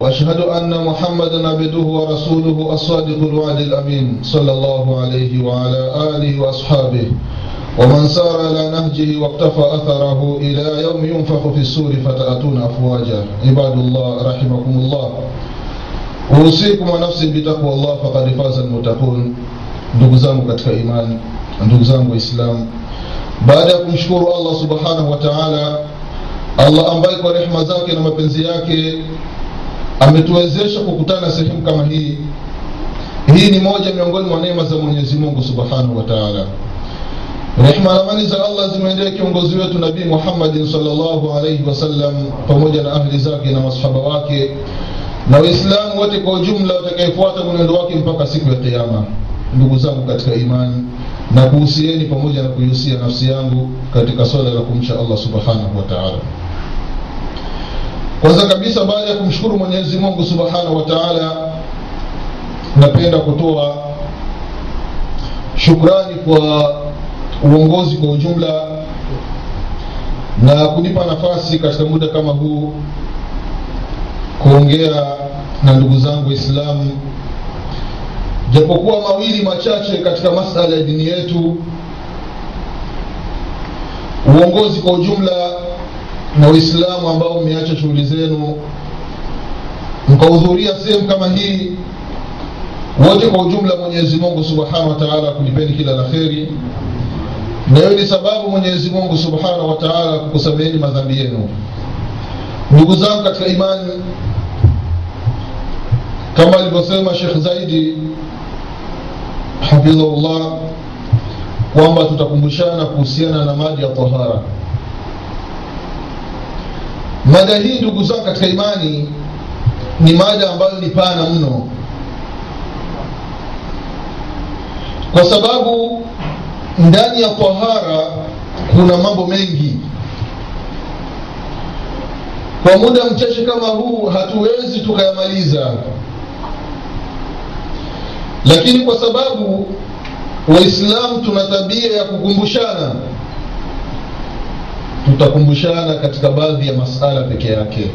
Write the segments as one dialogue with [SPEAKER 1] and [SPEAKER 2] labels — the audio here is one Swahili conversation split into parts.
[SPEAKER 1] وأشهد أن محمدا عبده ورسوله الصادق الوعد الأمين صلى الله عليه وعلى آله وأصحابه. ومن سار على نهجه واقتفى أثره إلى يوم ينفخ في السور فتأتون أفواجا. عباد الله رحمكم الله. أوصيكم ونفسي بتقوى الله فقد فاز المتقون. ndugu zangu katika imani ndugu zangu waislamu baada ya kumshukuru allah subhanahu wa taala allah ambaye kwa rehma ametuwezesha kukutana sehemu kama hii. Hii ni moja miongoni mwa neema za mwenyezi mungu subhanahu wa taala. Rehma na amani za allah zimeendea kiongozi wetu nabii muhammadin salllahu alaihi wasallam pamoja na ahli zake na masahaba wake na waislamu wote kwa ujumla watakayefuata mwenendo wake mpaka siku ya kiama ndugu zangu katika imani na kuhusieni pamoja na kuihusia nafsi yangu katika swala la kumcha allah subhanahu wa taala kwanza kabisa baada ya kumshukuru mwenyezi mungu subhanahu wa taala napenda kutoa shukrani kwa uongozi kwa ujumla na kunipa nafasi katika muda kama huu kuongea na ndugu zangu waislamu japokuwa mawili machache katika masala ya dini yetu. Uongozi kwa ujumla na waislamu ambao mmeacha shughuli zenu mkahudhuria sehemu kama hii wote kwa ujumla mwenyezi mungu subhanahu wa taala kila la kheri. Na hiyo ni sababu mwenyezi mungu subhanahu wa taala madhambi yenu. Ndugu zangu katika imani kama alivyosema shekh zaidi hafidhahullah kwamba tutakumbushana kuhusiana na maji ya tahara mada hii ndugu zangu katika imani ni mada ambayo ni pana mno. Kwa sababu ndani ya tahara kuna mambo mengi. Kwa muda mchache kama huu hatuwezi tukayamaliza. Lakini kwa sababu waislamu tuna tabia ya kukumbushana tutakumbushana katika baadhi ya masala peke yake.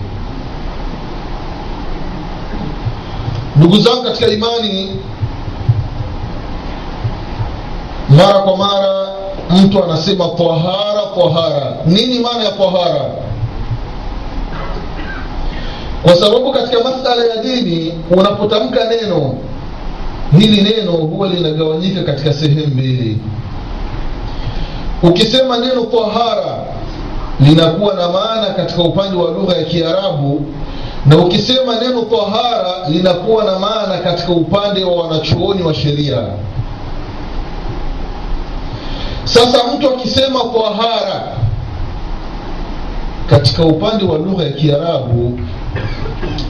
[SPEAKER 1] Ndugu zangu katika imani mara kwa mara mtu anasema tahara tahara nini maana ya tahara kwa sababu katika masala ya dini unapotamka neno hili neno huwa linagawanyika katika sehemu mbili. Ukisema neno tahara linakuwa na maana katika upande wa lugha ya kiarabu na ukisema neno tahara linakuwa na maana katika upande wa wanachuoni wa sheria. Sasa mtu akisema tahara katika upande wa lugha ya kiarabu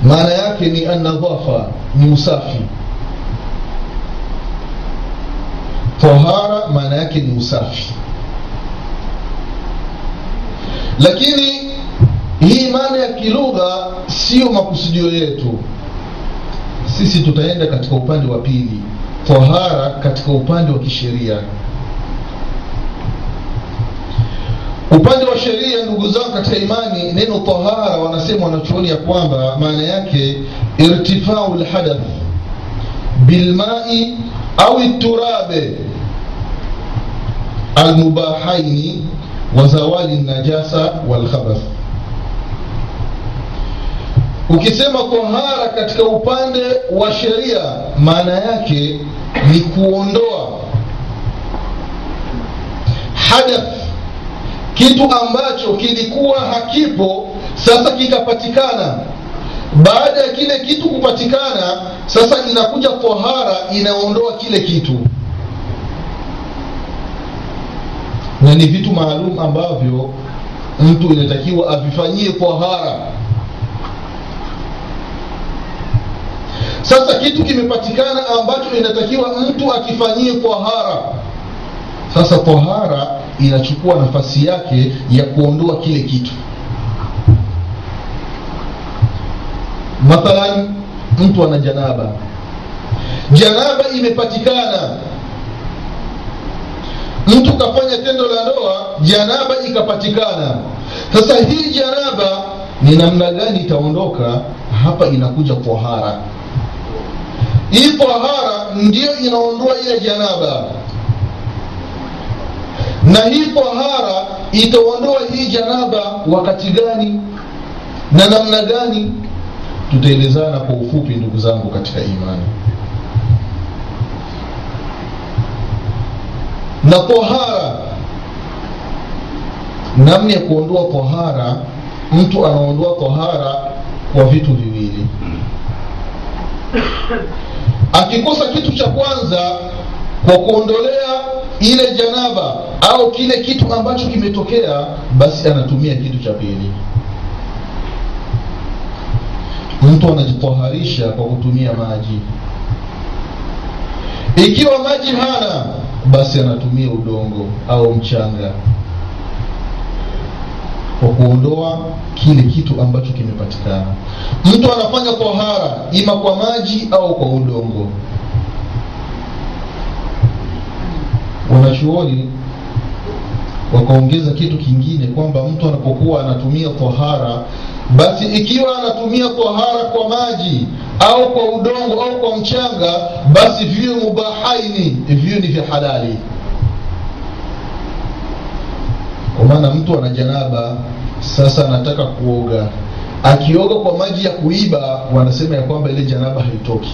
[SPEAKER 1] maana yake ni anadhafa, ni usafi. Tahara maana yake ni usafi lakini hii maana ya kilugha sio makusudio yetu. Sisi tutaenda katika upande wa pili tahara katika upande wa kisheria. Upande wa sheria ndugu zangu katika imani neno tahara wanasema wanachuoni ya kwamba maana yake irtifau lhadath bilmai au turabe almubahaini wa zawali najasa walkhabath ukisema tahara katika upande wa sheria maana yake ni kuondoa hadath. Kitu ambacho kilikuwa hakipo sasa kikapatikana. Baada ya kile kitu kupatikana sasa inakuja tahara inaondoa kile kitu na ni vitu maalum ambavyo mtu inatakiwa avifanyie tahara sasa kitu kimepatikana ambacho inatakiwa mtu akifanyie tahara sasa tahara inachukua nafasi yake ya kuondoa kile kitu. Mathalan mtu ana janaba. Janaba imepatikana mtu kafanya tendo la ndoa janaba ikapatikana. Sasa hii janaba ni namna gani itaondoka? Hapa inakuja tahara hii tahara ndiyo inaondoa ile janaba na hii tahara itaondoa hii janaba wakati gani? Na namna gani? Tutaelezana kwa ufupi ndugu zangu katika imani na tohara. namna ya kuondoa tohara, mtu anaondoa tohara kwa vitu viwili. Akikosa kitu cha kwanza kwa kuondolea ile janaba au kile kitu ambacho kimetokea basi anatumia kitu cha pili. Mtu anajitoharisha kwa kutumia maji. Ikiwa maji hana basi anatumia udongo au mchanga kwa kuondoa kile kitu ambacho kimepatikana. Mtu anafanya tohara ima kwa maji au kwa udongo. Wanachuoni wakaongeza kitu kingine kwamba mtu anapokuwa anatumia tahara basi ikiwa anatumia tahara kwa maji au kwa udongo au kwa mchanga basi viwe mubahaini viwe ni vya halali. Kwa maana mtu ana janaba sasa anataka kuoga. Akioga kwa maji ya kuiba wanasema ya kwamba ile janaba haitoki.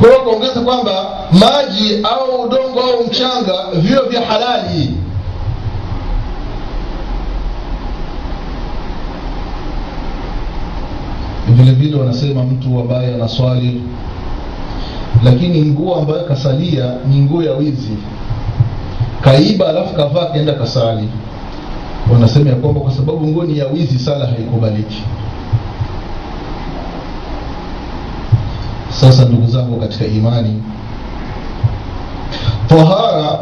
[SPEAKER 1] Kwa hiyo kaongeza kwamba maji au udongo au mchanga viwe vya halali vile vile wanasema mtu ambaye anaswali lakini nguo ambayo kasalia ni nguo ya wizi. Kaiba alafu kavaa kaenda kasali. Wanasema ya kwamba kwa sababu nguo ni ya wizi sala haikubaliki. Sasa ndugu zangu katika imani tahara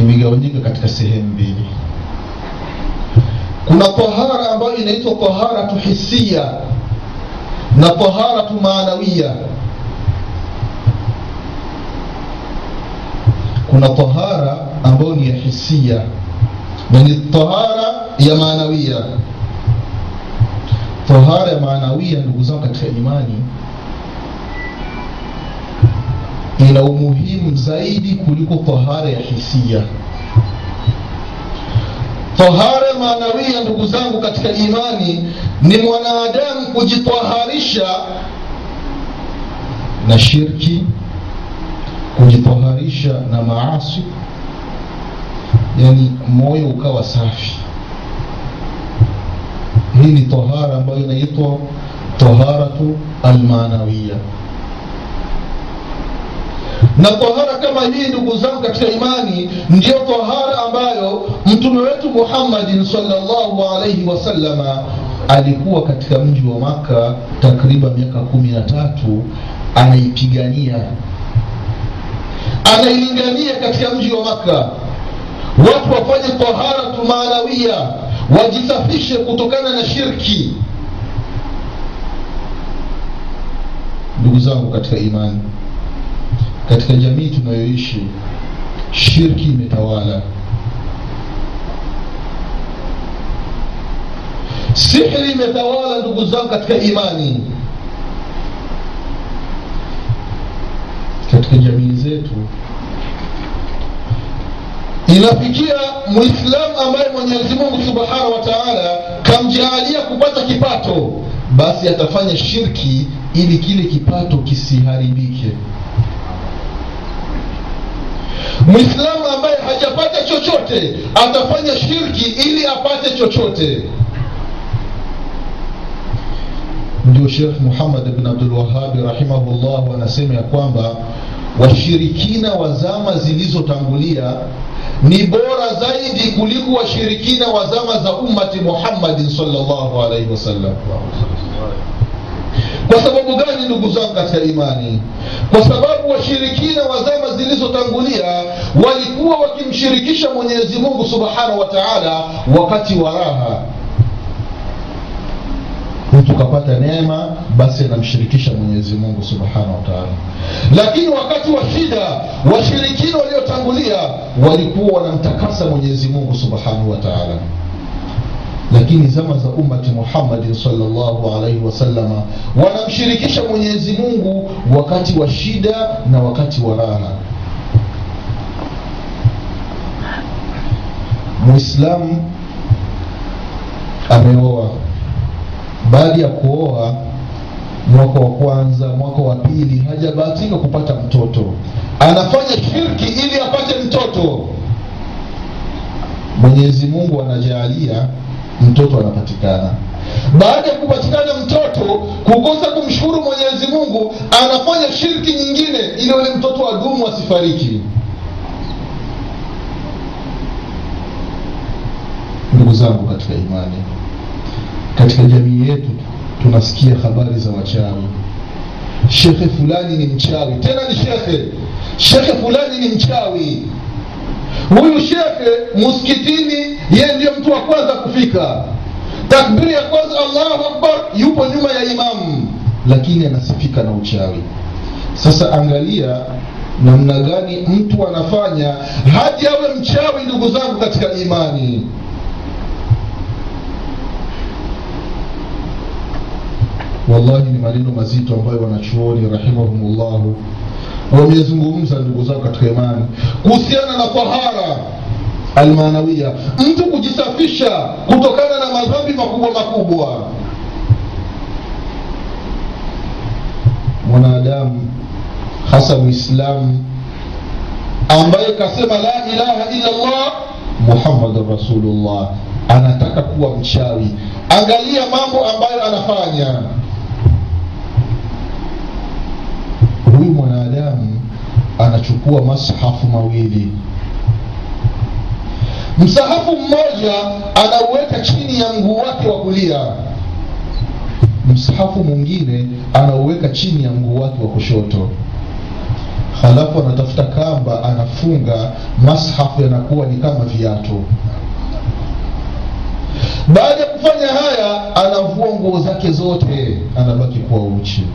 [SPEAKER 1] imegawanyika katika sehemu mbili kuna tahara ambayo inaitwa taharatu hisia na taharatu maanawia. Kuna tahara ambayo ni ya hisia na ni tahara ya maanawia. Tahara ya maanawia ndugu zangu katika imani ina umuhimu zaidi kuliko tahara ya hisia. Tahara maanawia ndugu zangu katika imani ni mwanadamu kujitaharisha na shirki kujitaharisha na maasi yani moyo ukawa safi. Hii ni tahara ambayo inaitwa taharatu almanawiya na tahara kama hii ndugu zangu katika imani ndiyo tahara ambayo mtume wetu muhammadin salllahu alaihi wasalama alikuwa katika mji wa maka takriban miaka kumi na tatu anaipigania. Anailingania katika mji wa maka watu wafanye taharatu maanawia wajisafishe kutokana na shirki. Ndugu zangu katika imani katika jamii tunayoishi shirki imetawala. Sihri imetawala ndugu zangu katika imani. Katika jamii zetu inafikia mwislamu ambaye mwenyezi mungu subhanahu wa taala kamjaalia kupata kipato basi atafanya shirki ili kile kipato kisiharibike mwislamu ambaye hajapata chochote atafanya shirki ili apate chochote. Ndio shekh muhammad bn abdulwahabi rahimahullah anasema ya kwamba washirikina wa zama zilizotangulia ni bora zaidi kuliko washirikina wa zama za ummati muhammadin salllahu alaihi wasallam kwa sababu gani ndugu zangu katika imani? Kwa sababu washirikina wa zama zilizotangulia walikuwa wakimshirikisha mwenyezi mungu subhanahu wa taala wakati wa raha. Mtu kapata neema basi anamshirikisha mwenyezi mungu subhanahu wa lakini wakati wa shida washirikina waliotangulia walikuwa wanamtakasa mwenyezi mungu subhanahu wa lakini zama za ummati muhammadin salllahu alaihi wasalama wanamshirikisha mwenyezi mungu wakati wa shida na wakati wa raha mwislamu ameoa. Baada ya kuoa mwaka wa kwanza mwaka wa pili hajabahatika kupata mtoto. Anafanya shirki ili apate mtoto. Mwenyezi mungu anajaalia mtoto anapatikana. Baada ya kupatikana mtoto kukosa kumshukuru mwenyezi mungu anafanya shirki nyingine ili ule mtoto adumu asifariki. Ndugu zangu katika imani katika jamii yetu tunasikia habari za wachawi. Shekhe fulani ni mchawi tena ni shekhe shekhe fulani ni mchawi huyu shekhe muskitini yeye ndiyo mtu wa kwanza kufika. Takbiri ya kwanza allahu akbar yupo nyuma ya imamu lakini anasifika na uchawi. Sasa angalia namna gani mtu anafanya hadi awe mchawi ndugu zangu katika imani. Wallahi ni maneno mazito ambayo wanachuoni rahimahumullahu wamezungumza ndugu zao katika imani. Kuhusiana na tahara almanawia mtu kujisafisha kutokana na madhambi makubwa makubwa. Mwanadamu hasa mwislamu ambaye kasema la ilaha illa llah muhammadan rasulullah anataka kuwa mchawi. Angalia mambo ambayo anafanya huyu mwanadamu anachukua mashafu mawili. Msahafu mmoja anauweka chini ya mguu wake wa kulia. Msahafu mwingine anauweka chini ya mguu wake wa kushoto. Halafu anatafuta kamba anafunga mashafu yanakuwa ni kama viatu. Baada ya kufanya haya anavua nguo zake zote anabaki kuwa uchi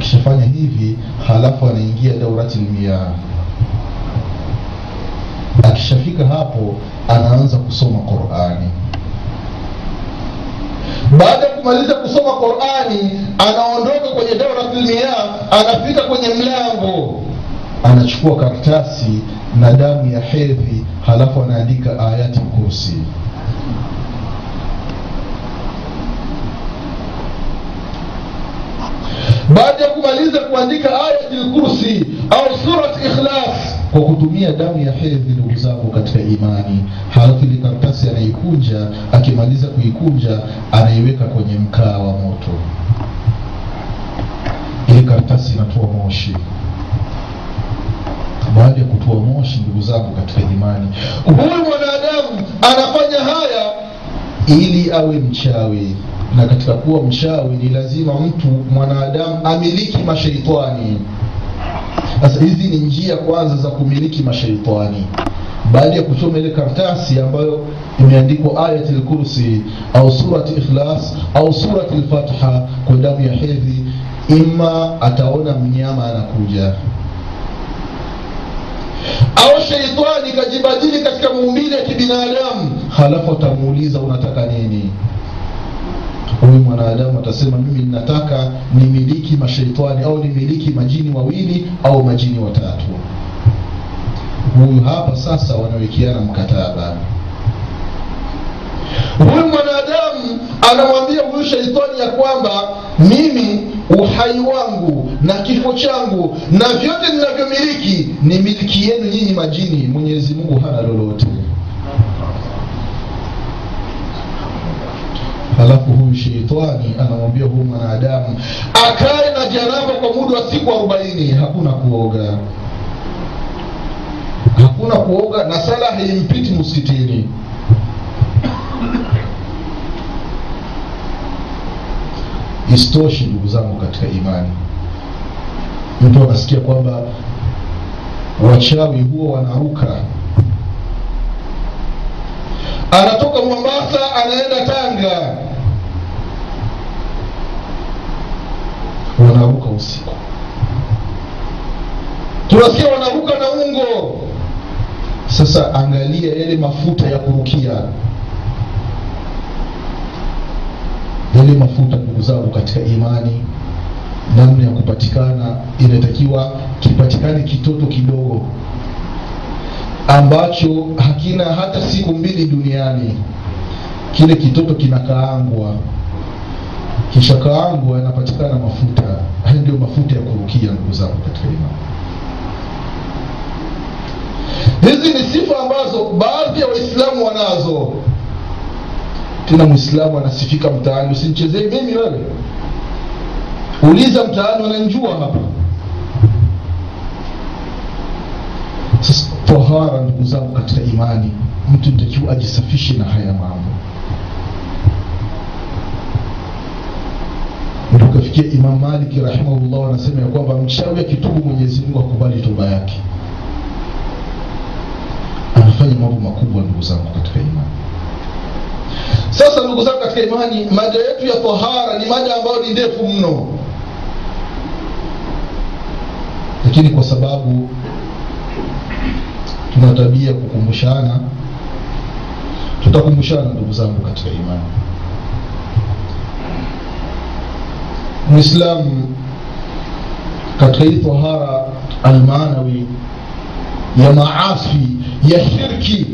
[SPEAKER 1] akishafanya hivi halafu anaingia daurati lmiyah akishafika hapo anaanza kusoma qurani. Baada ya kumaliza kusoma qurani anaondoka kwenye dauratlmia anafika kwenye mlango. Anachukua karatasi na damu ya hedhi halafu anaandika ayati kursi baada ya kumaliza kuandika ayatul kursi au surat ikhlas kwa kutumia damu ya hedhi ndugu zangu katika imani. Halafu ile karatasi anaikunja akimaliza kuikunja anaiweka kwenye mkaa wa moto. Ile karatasi inatoa moshi. Baada ya kutoa moshi ndugu zangu katika imani huyu mwanadamu anafanya haya ili awe mchawi na katika kuwa mchawi ni lazima mtu mwanadamu amiliki mashaitani. Sasa hizi ni njia kwanza za kumiliki mashaitani. Baada ya kusoma ile karatasi ambayo imeandikwa ayat lkursi au surat ikhlas au surat lfatha kwa damu ya hedhi ima ataona mnyama anakuja. Au sheitani kajibadili katika muumbile ya kibinadamu halafu atamuuliza unataka nini huyu mwanadamu atasema mimi ninataka nimiliki mashaitani au nimiliki majini wawili au majini watatu. Huyu hapa sasa wanawekeana mkataba. Huyu mwanadamu anamwambia huyu shaitani ya kwamba mimi uhai wangu na kifo changu na vyote ninavyomiliki ni miliki yenu nyinyi majini. Mwenyezi mungu hana lolote halafu huyu sheitani anamwambia huyu mwanadamu akae na janaba kwa muda wa siku arobaini. Hakuna kuoga. Hakuna kuoga na sala haimpiti msikitini. Isitoshi ndugu zangu katika imani. Mtu anasikia kwamba wachawi huo wanaruka. Anatoka mombasa anaenda tanga wanaruka usiku. Tunasikia wanaruka na ungo. Sasa angalia yale mafuta ya kurukia, yale mafuta ndugu zangu katika imani, namna ya kupatikana, inatakiwa kipatikane kitoto kidogo ambacho hakina hata siku mbili duniani, kile kitoto kinakaangwa kisha wangu yanapatikana mafuta. Hayo ndio mafuta ya kurukia ndugu zangu katika imani. Hizi ni sifa ambazo baadhi ya waislamu wanazo. Tena mwislamu anasifika mtaani usinichezee mimi wewe. Uliza mtaani wananjua hapa. Sasa tahara ndugu zangu katika imani mtu ntakiwa ajisafishe na haya mambo ndio imam maliki rahimahullah anasema ya kwamba mchawi akitubu mwenyezi mungu akubali toba yake. Anafanya mambo makubwa ndugu zangu katika imani. Sasa ndugu zangu katika imani mada yetu ya tahara ni mada ambayo ni ndefu mno. Lakini kwa sababu tuna tabia kukumbushana tutakumbushana ndugu zangu katika imani mwislamu katika hii tahara almanawi ya maasi ya shirki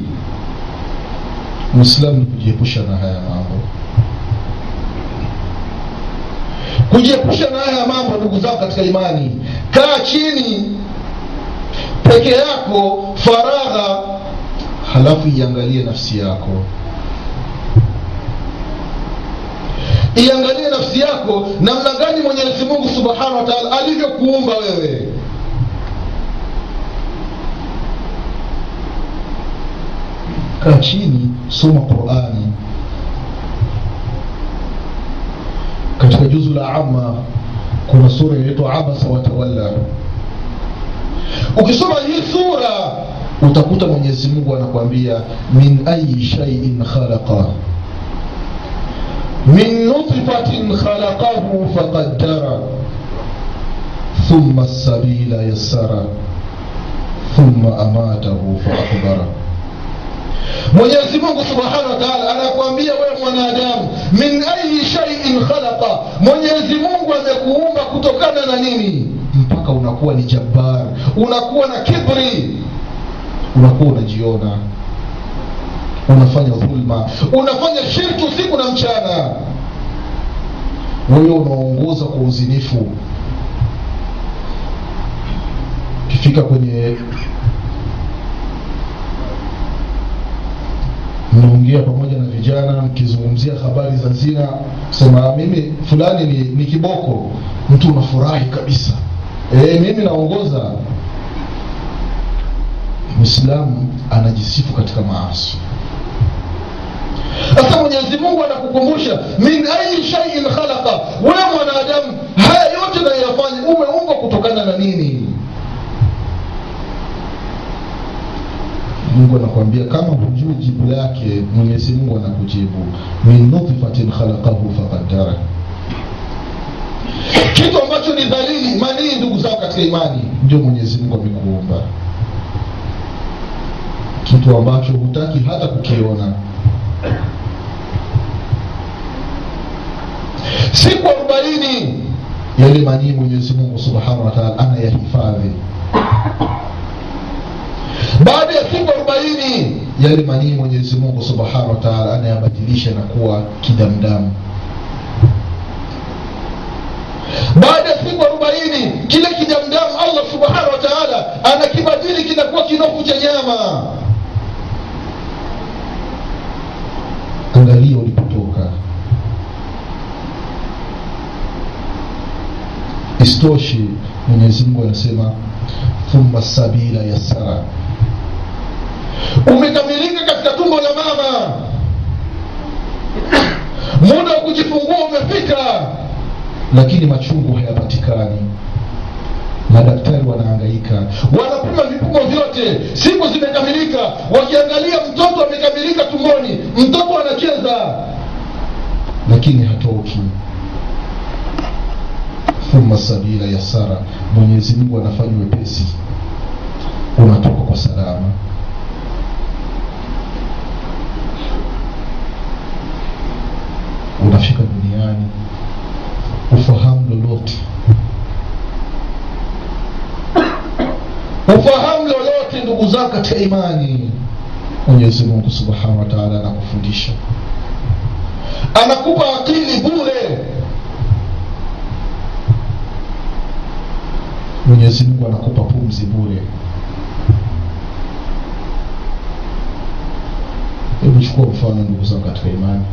[SPEAKER 1] mwislamu ni kujiepusha na haya mambo. Kujiepusha na haya mambo ndugu zangu katika imani kaa chini peke yako faragha halafu iangalie nafsi yako iangalie nafsi yako namna gani mwenyezi mungu subhanahu wa alivyokuumba wewe. Kaa chini soma qurani. Katika juzu la ama kuna sura inaitwa abasa watawalla ukisoma hii sura utakuta mwenyezi mungu anakwambia min ayi shaiin khalaqa min nutfatin khalaqahu faqaddara thumma sabila yassara thumma amatahu faakbara mwenyezi mungu subhanahu wa anakuambia wewe mwanadamu min ayi shaiin khalaqa mwenyezi amekuumba kutokana na nini? Mpaka unakuwa ni jabbar unakuwa na kibri unakuwa unajiona unafanya dhulma unafanya shirki usiku na mchana. Wewe unaongoza kwa uzinifu. Ukifika kwenye mnaongea pamoja na vijana mkizungumzia habari za zina sema mimi fulani ni, ni kiboko. Mtu unafurahi kabisa. E, mimi naongoza. Mwislamu anajisifu katika maasi sasa mwenyezi mungu anakukumbusha min ayi shaiin khalaqa. Wewe mwanadamu haya yote nayoyafanya umeumbwa kutokana na nini? Mungu anakwambia kama hujui jibu lake mwenyezi mungu anakujibu min nutfatin khalaqahu faqaddara kitu ambacho ni dhalili manii ndugu zao katika imani ndio mwenyezi mungu amekuumba. Kitu ambacho hutaki hata kukiona siku arobaini yale manii mwenyezi mungu subhanahu wa anayahifadhi. Baada ya siku arobaini yale manii mwenyezi mungu subhanahu wa anayabadilisha na kuwa kidamdamu baada ya siku arobaini kile kidamdamu allah subhanahu wa anakibadili kinakuwa kinofu cha nyama angalia ulipotoka. Isitoshe, mwenyezi mungu anasema thumma sabila yasara, umekamilika katika tumbo la mama muda wa kujifungua umefika lakini machungu hayapatikani madaktari wanaangaika wanapima vipimo vyote. Siku zimekamilika. Wakiangalia mtoto amekamilika tumboni mtoto anacheza. Lakini hatoki. Thumma sabila yasara mwenyezi mungu anafanya wepesi. Unatoka kwa salama. Unafika duniani. Ufahamu lolote ufahamu lolote ndugu zako katika imani. Mwenyezi mungu subhanahu wa anakufundisha. Anakupa akili bure. Mwenyezi mungu anakupa pumzi bure. Hebu mfano ndugu zangu katika imani.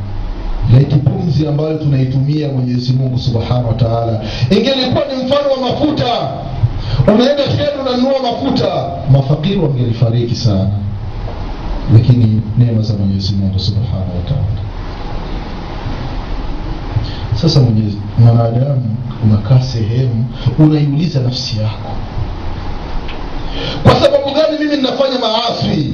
[SPEAKER 1] Laiti pumzi ambayo tunaitumia mwenyezi mungu subhanahu wa taala ingelikuwa ni mfano wa mafuta unaenda sheni unanunua mafuta. Mafakiri wangelifariki sana lakini neema za mwenyezi mungu subhanahu wataala sasa mwanadamu unakaa sehemu unaiuliza nafsi yako. Kwa sababu gani mimi ninafanya maasi?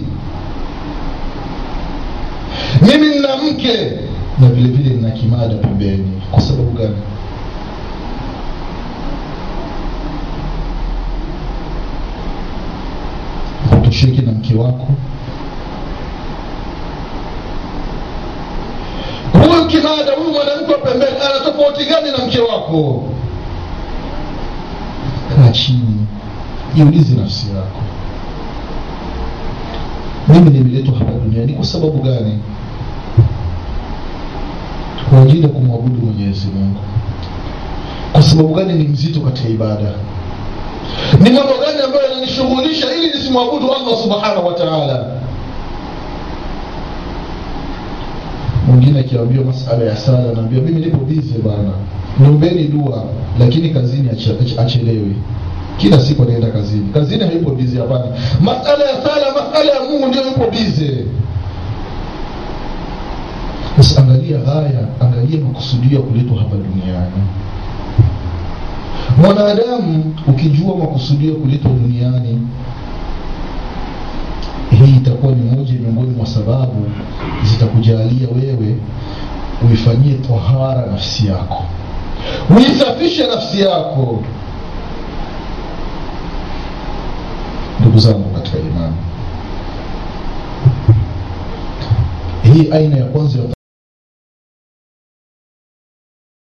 [SPEAKER 1] Mimi nina mke. Na vile vile nina kimada pembeni. Kwa sababu gani hutosheki na mke wako. Huyu kidada, huyu mwanamke wa pembeni ana tofauti gani na mke wako? Kaa chini jiulize nafsi yako. Mimi nimeletwa hapa duniani kwa sababu gani? Kwa ajili ya kumwabudu mwenyezi mungu. Kwa sababu gani ni mzito katika ibada ni mambo gani ambayo yananishughulisha ili nisimwabudu allah subhanahu wa mwingine akiambiwa masala ya sala anaambia mimi nipo bize bana niombeni dua lakini kazini achelewi kila siku anaenda kazini. Kazini hayupo bize hapana. Masala ya sala masala ya mungu ndio yupo bize basi angalia haya angalia makusudio ya kuletwa hapa duniani mwanadamu ukijua makusudio kuletwa duniani hii itakuwa ni moja miongoni mwa sababu zitakujalia wewe uifanyie tahara nafsi yako uisafishe nafsi yako. Ndugu zangu katika imani hii aina ya kwanza